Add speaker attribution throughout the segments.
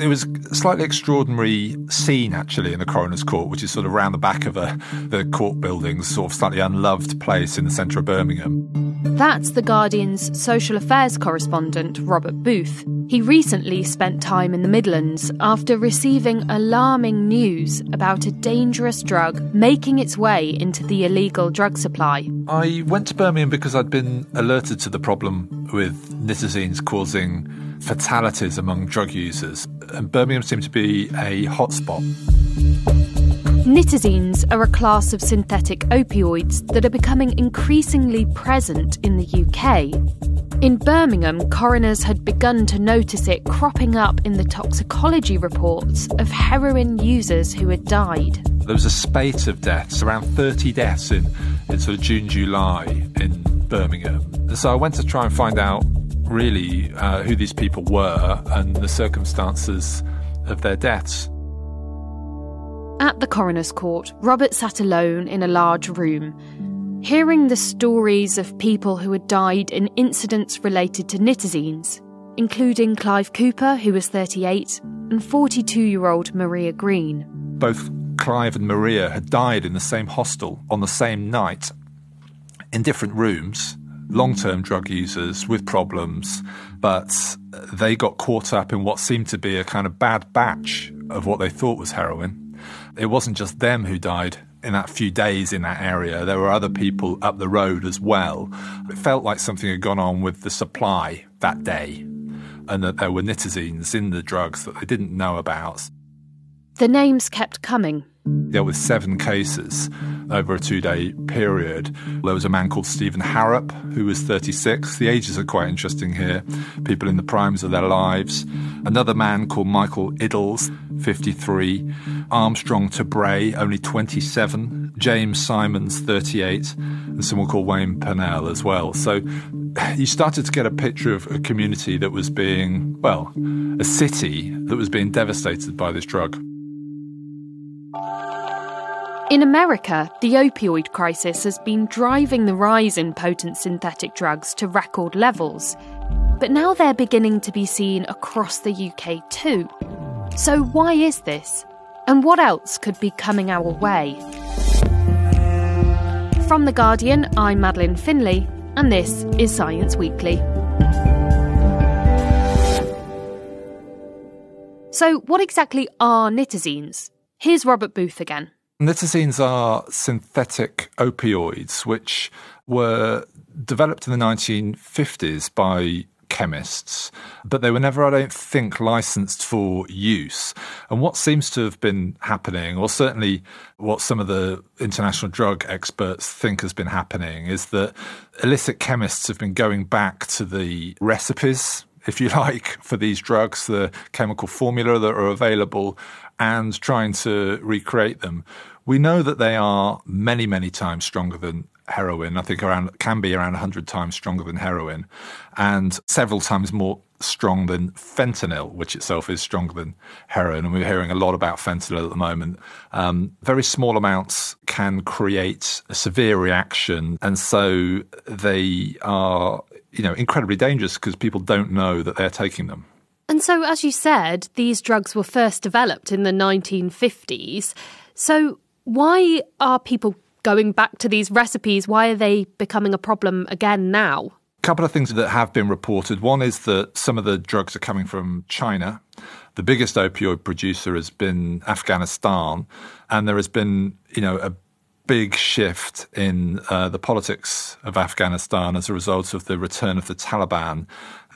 Speaker 1: It was a slightly extraordinary scene, actually, in the coroner's court, which is sort of around the back of a, the court buildings, sort of slightly unloved place in the centre of Birmingham.
Speaker 2: That's The Guardian's social affairs correspondent, Robert Booth. He recently spent time in the Midlands after receiving alarming news about a dangerous drug making its way into the illegal drug supply.
Speaker 1: I went to Birmingham because I'd been alerted to the problem with nitazenes causing fatalities among drug users, and Birmingham seemed to be a hotspot.
Speaker 2: Nitazenes are a class of synthetic opioids that are becoming increasingly present in the UK. In Birmingham, coroners had begun to notice it cropping up in the toxicology reports of heroin users who had died.
Speaker 1: There was a spate of deaths, around 30 deaths in, in sort of June, July in Birmingham. So I went to try and find out really uh, who these people were and the circumstances of their deaths.
Speaker 2: At the coroner's court, Robert sat alone in a large room, hearing the stories of people who had died in incidents related to nitazenes, including Clive Cooper, who was 38, and 42 year old Maria Green.
Speaker 1: Both Clive and Maria had died in the same hostel on the same night in different rooms long term drug users with problems, but they got caught up in what seemed to be a kind of bad batch of what they thought was heroin. It wasn't just them who died in that few days in that area. There were other people up the road as well. It felt like something had gone on with the supply that day and that there were nitazenes in the drugs that they didn't know about.
Speaker 2: The names kept coming
Speaker 1: dealt with seven cases over a two day period. There was a man called Stephen Harrop, who was 36. The ages are quite interesting here, people in the primes of their lives. Another man called Michael Iddles, 53. Armstrong Tabray, only 27. James Simons, 38. And someone called Wayne Pennell as well. So you started to get a picture of a community that was being, well, a city that was being devastated by this drug.
Speaker 2: In America, the opioid crisis has been driving the rise in potent synthetic drugs to record levels. But now they're beginning to be seen across the UK too. So, why is this? And what else could be coming our way? From The Guardian, I'm Madeleine Finlay, and this is Science Weekly. So, what exactly are nitazenes? Here's Robert Booth again.
Speaker 1: Nitazenes are synthetic opioids which were developed in the 1950s by chemists, but they were never, I don't think, licensed for use. And what seems to have been happening, or certainly what some of the international drug experts think has been happening, is that illicit chemists have been going back to the recipes if you like, for these drugs, the chemical formula that are available, and trying to recreate them. We know that they are many, many times stronger than heroin. I think around can be around 100 times stronger than heroin, and several times more strong than fentanyl, which itself is stronger than heroin. And we're hearing a lot about fentanyl at the moment. Um, very small amounts can create a severe reaction, and so they are, you know, incredibly dangerous because people don't know that they're taking them.
Speaker 2: And so, as you said, these drugs were first developed in the 1950s. So, why are people going back to these recipes? Why are they becoming a problem again now?
Speaker 1: A couple of things that have been reported. One is that some of the drugs are coming from China. The biggest opioid producer has been Afghanistan, and there has been, you know, a big shift in uh, the politics of Afghanistan as a result of the return of the Taliban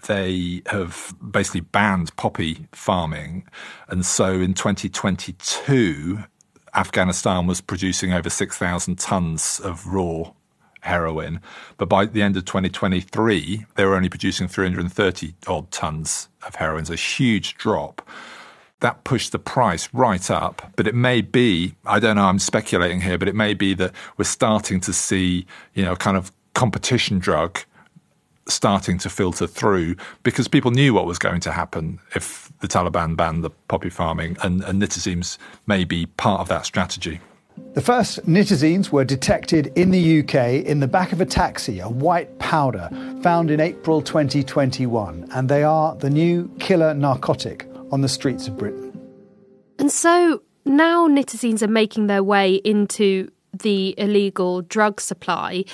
Speaker 1: they have basically banned poppy farming. And so in 2022, Afghanistan was producing over 6,000 tons of raw heroin. But by the end of 2023, they were only producing 330 odd tons of heroin. So a huge drop. That pushed the price right up. But it may be, I don't know, I'm speculating here, but it may be that we're starting to see, you know, kind of competition drug starting to filter through because people knew what was going to happen if the Taliban banned the poppy farming, and, and may be part of that strategy.
Speaker 3: The first nitazenes were detected in the UK in the back of a taxi, a white powder found in April 2021, and they are the new killer narcotic on the streets of Britain.
Speaker 2: And so now nitazenes are making their way into the illegal drug supply.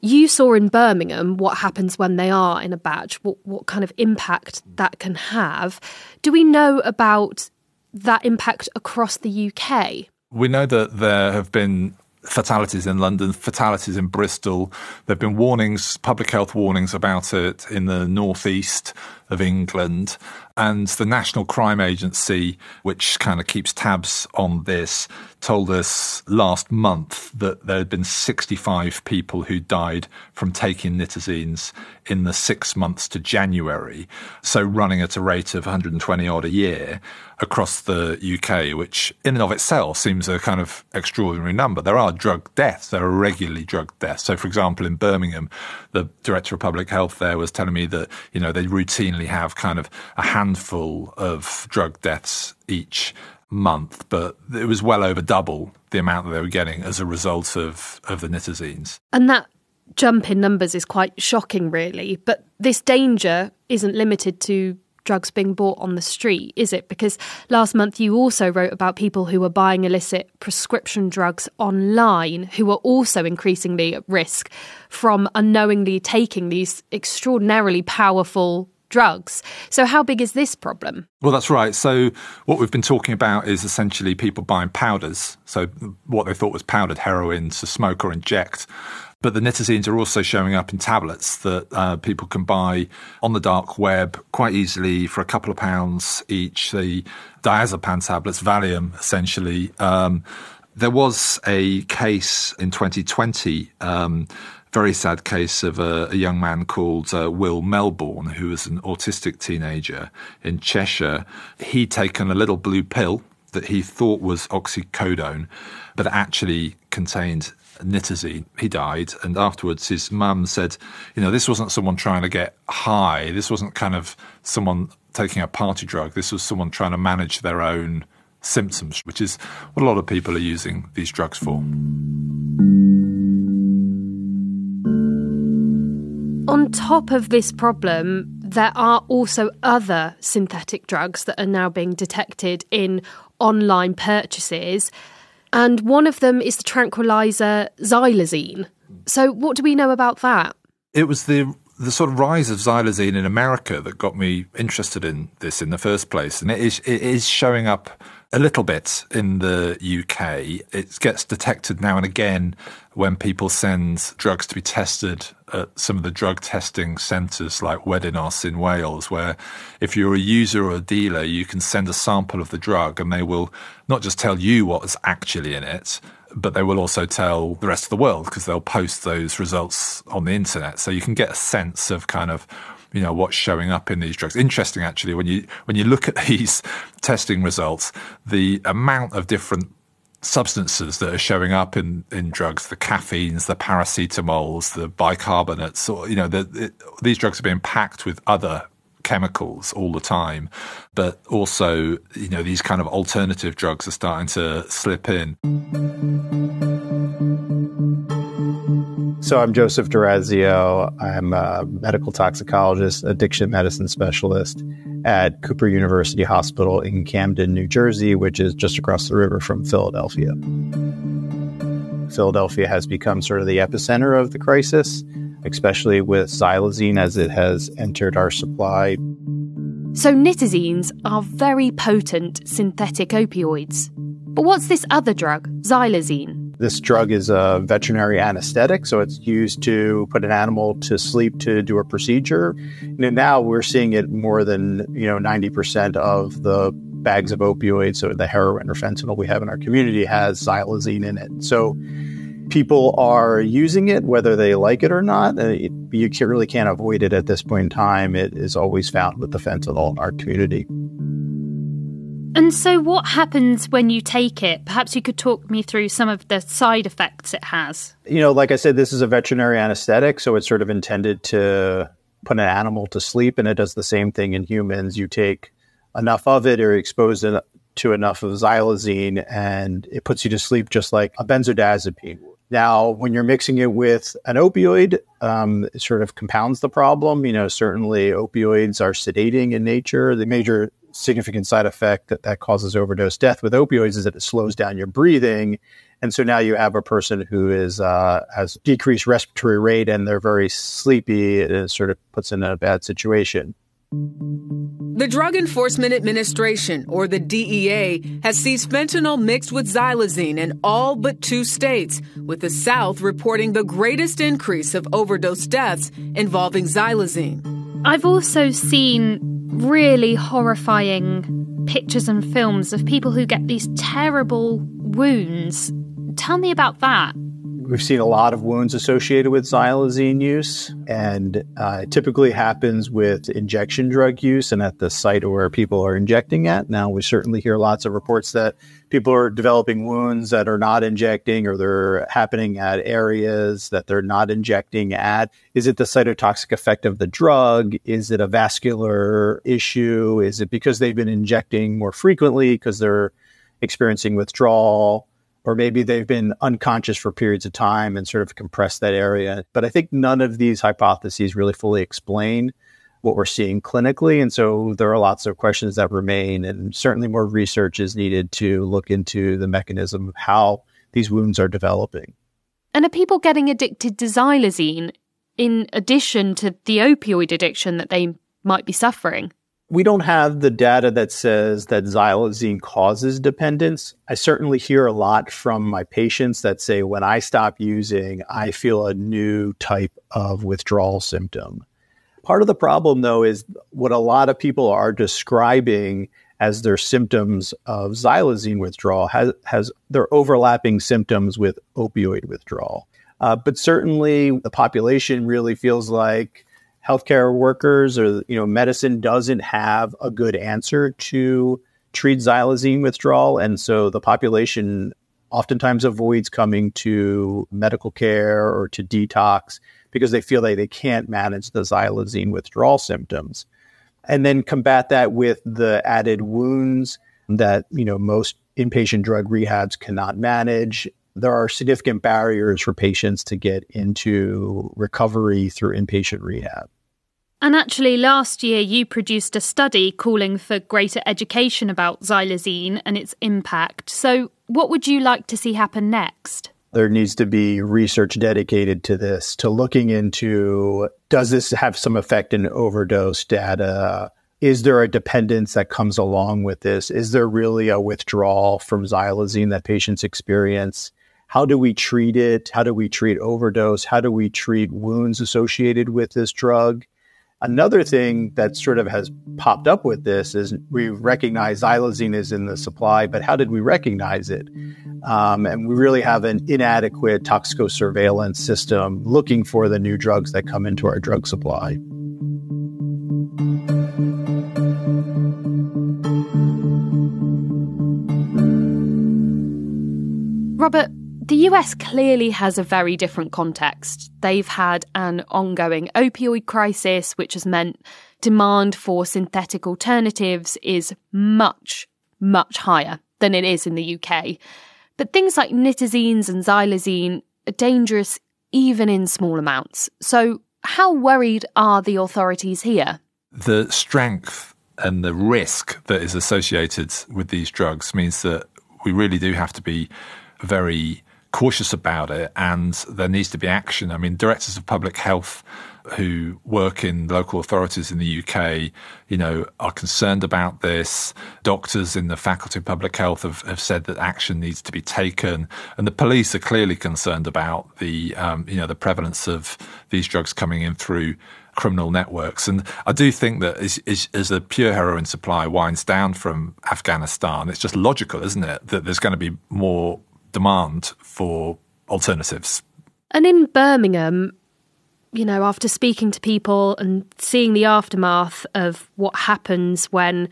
Speaker 2: You saw in Birmingham what happens when they are in a batch, what, what kind of impact that can have. Do we know about that impact across the UK?
Speaker 1: We know that there have been fatalities in London, fatalities in Bristol. There have been warnings, public health warnings about it in the northeast of England. And the National Crime Agency, which kind of keeps tabs on this, told us last month that there had been 65 people who died from taking nitazenes in the six months to January. So running at a rate of 120 odd a year across the UK, which in and of itself seems a kind of extraordinary number. There are drug deaths. There are regularly drug deaths. So, for example, in Birmingham, the director of public health there was telling me that, you know, they routinely have kind of a handful of drug deaths each month, but it was well over double the amount that they were getting as a result of, of the nitazenes.
Speaker 2: And that jump in numbers is quite shocking, really. But this danger isn't limited to drugs being bought on the street, is it? Because last month you also wrote about people who were buying illicit prescription drugs online who were also increasingly at risk from unknowingly taking these extraordinarily powerful drugs. So, how big is this problem?
Speaker 1: Well, that's right. So, what we've been talking about is essentially people buying powders. So, what they thought was powdered heroin to smoke or inject. But the nitazenes are also showing up in tablets that uh, people can buy on the dark web quite easily for a couple of pounds each. The diazepam tablets, Valium, essentially. Um, there was a case in 2020 um, very sad case of a, a young man called uh, Will Melbourne, who was an autistic teenager in Cheshire. He'd taken a little blue pill that he thought was oxycodone, but actually contained nitazene. He died, and afterwards his mum said, you know, this wasn't someone trying to get high. This wasn't kind of someone taking a party drug. This was someone trying to manage their own symptoms, which is what a lot of people are using these drugs for.
Speaker 2: On top of this problem, there are also other synthetic drugs that are now being detected in online purchases. And one of them is the tranquilizer xylazine. So, what do we know about that?
Speaker 1: It was the the sort of rise of xylazine in America that got me interested in this in the first place, and it is it is showing up a little bit in the UK. It gets detected now and again when people send drugs to be tested at some of the drug testing centres like Wedinos in Wales, where if you're a user or a dealer, you can send a sample of the drug and they will not just tell you what's actually in it, but they will also tell the rest of the world because they'll post those results on the internet. So you can get a sense of kind of you know what's showing up in these drugs. Interesting, actually, when you when you look at these testing results, the amount of different substances that are showing up in, in drugs, the caffeines, the paracetamols, the bicarbonates, or, you know, the, it, these drugs are being packed with other chemicals all the time. But also, you know, these kind of alternative drugs are starting to slip in.
Speaker 4: So I'm Joseph D'Orazio. I'm a medical toxicologist, addiction medicine specialist at Cooper University Hospital in Camden, New Jersey, which is just across the river from Philadelphia. Philadelphia has become sort of the epicenter of the crisis, especially with xylazine as it has entered our supply.
Speaker 2: So, nitazenes are very potent synthetic opioids. But what's this other drug, xylazine?
Speaker 4: This drug is a veterinary anesthetic, so it's used to put an animal to sleep to do a procedure. And now we're seeing it more than you know 90% of the bags of opioids, so the heroin or fentanyl we have in our community has xylazine in it. So people are using it, whether they like it or not. Uh, it, you really can't avoid it at this point in time. It is always found with the fentanyl in our community.
Speaker 5: And so, what happens when you take it? Perhaps you could talk me through some of the side effects it has.
Speaker 4: You know, like I said, this is a veterinary anesthetic, so it's sort of intended to put an animal to sleep, and it does the same thing in humans. You take enough of it or exposed to enough of xylazine and it puts you to sleep just like a benzodiazepine. Now, when you're mixing it with an opioid, um, it sort of compounds the problem. You know, certainly opioids are sedating in nature. The major significant side effect that, that causes overdose death with opioids is that it slows down your breathing. And so now you have a person who is uh, has decreased respiratory rate and they're very sleepy. It sort of puts in a bad situation.
Speaker 6: The Drug Enforcement Administration, or the DEA, has seized fentanyl mixed with xylazine in all but two states, with the South reporting the greatest increase of overdose deaths involving xylazine.
Speaker 5: I've also seen really horrifying pictures and films of people who get these terrible wounds. Tell me about that.
Speaker 4: We've seen a lot of wounds associated with xylazine use, and uh, it typically happens with injection drug use and at the site where people are injecting at. Now, we certainly hear lots of reports that people are developing wounds that are not injecting or they're happening at areas that they're not injecting at. Is it the cytotoxic effect of the drug? Is it a vascular issue? Is it because they've been injecting more frequently because they're experiencing withdrawal? Or maybe they've been unconscious for periods of time and sort of compressed that area. But I think none of these hypotheses really fully explain what we're seeing clinically. And so there are lots of questions that remain, and certainly more research is needed to look into the mechanism of how these wounds are developing.
Speaker 2: And are people getting addicted to xylazine in addition to the opioid addiction that they might be suffering?
Speaker 4: We don't have the data that says that xylazine causes dependence. I certainly hear a lot from my patients that say when I stop using, I feel a new type of withdrawal symptom. Part of the problem, though, is what a lot of people are describing as their symptoms of xylazine withdrawal has, has their overlapping symptoms with opioid withdrawal. Uh, but certainly, the population really feels like healthcare workers or you know medicine doesn't have a good answer to treat xylazine withdrawal, and so the population oftentimes avoids coming to medical care or to detox because they feel like they can't manage the xylazine withdrawal symptoms. And then combat that with the added wounds that, you know, most inpatient drug rehabs cannot manage. There are significant barriers for patients to get into recovery through inpatient rehab.
Speaker 5: And actually, last year you produced a study calling for greater education about xylazine and its impact. So, what would you like to see happen next?
Speaker 4: There needs to be research dedicated to this, to looking into does this have some effect in overdose data? Is there a dependence that comes along with this? Is there really a withdrawal from xylazine that patients experience? How do we treat it? How do we treat overdose? How do we treat wounds associated with this drug? Another thing that sort of has popped up with this is we recognize xylazine is in the supply, but how did we recognize it? Um, and we really have an inadequate toxico surveillance system looking for the new drugs that come into our drug supply.
Speaker 2: Robert, the US clearly has a very different context. They've had an ongoing opioid crisis, which has meant demand for synthetic alternatives is much, much higher than it is in the UK. But things like nitazenes and xylazine are dangerous even in small amounts. So, how worried are the authorities here?
Speaker 1: The strength and the risk that is associated with these drugs means that we really do have to be very cautious about it and there needs to be action. I mean, directors of public health who work in local authorities in the UK, you know, are concerned about this. Doctors in the Faculty of Public Health have, have said that action needs to be taken, and the police are clearly concerned about the, um, you know, the prevalence of these drugs coming in through criminal networks. And I do think that as, as, as, the pure heroin supply winds down from Afghanistan, it's just logical, isn't it, that there's going to be more demand for alternatives.
Speaker 2: And in Birmingham, you know, after speaking to people and seeing the aftermath of what happens when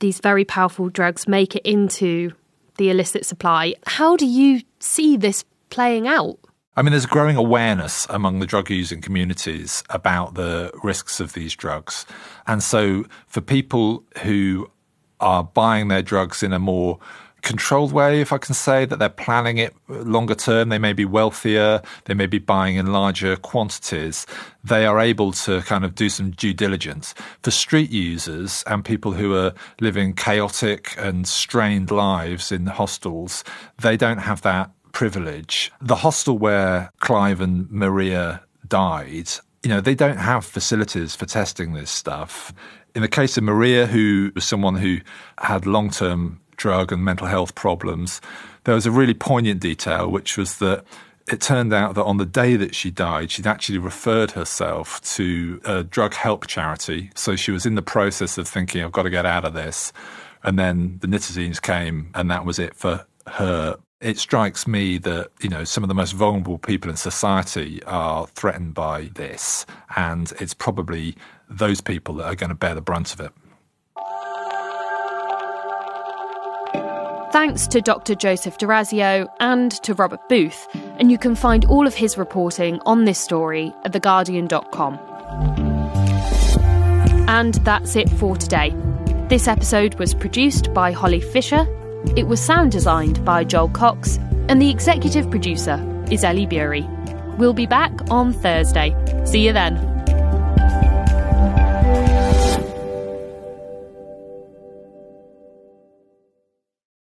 Speaker 2: these very powerful drugs make it into the illicit supply, how do you see this playing out?
Speaker 1: I mean, there's a growing awareness among the drug using communities about the risks of these drugs. And so, for people who are buying their drugs in a more controlled way, if I can say, that they're planning it longer term. They may be wealthier, they may be buying in larger quantities. They are able to kind of do some due diligence. For street users and people who are living chaotic and strained lives in hostels, they don't have that privilege. The hostel where Clive and Maria died, you know, they don't have facilities for testing this stuff. In the case of Maria, who was someone who had long term drug and mental health problems, there was a really poignant detail, which was that it turned out that on the day that she died, she'd actually referred herself to a drug help charity. So she was in the process of thinking, I've got to get out of this. And then the nitazenes came, and that was it for her. It strikes me that, you know, some of the most vulnerable people in society are threatened by this. And it's probably those people that are going to bear the brunt of it.
Speaker 2: Thanks to Dr. Joseph D'Orazio and to Robert Booth, and you can find all of his reporting on this story at theguardian.com. And that's it for today. This episode was produced by Holly Fisher, it was sound designed by Joel Cox, and the executive producer is Ellie Bury. We'll be back on Thursday. See you then.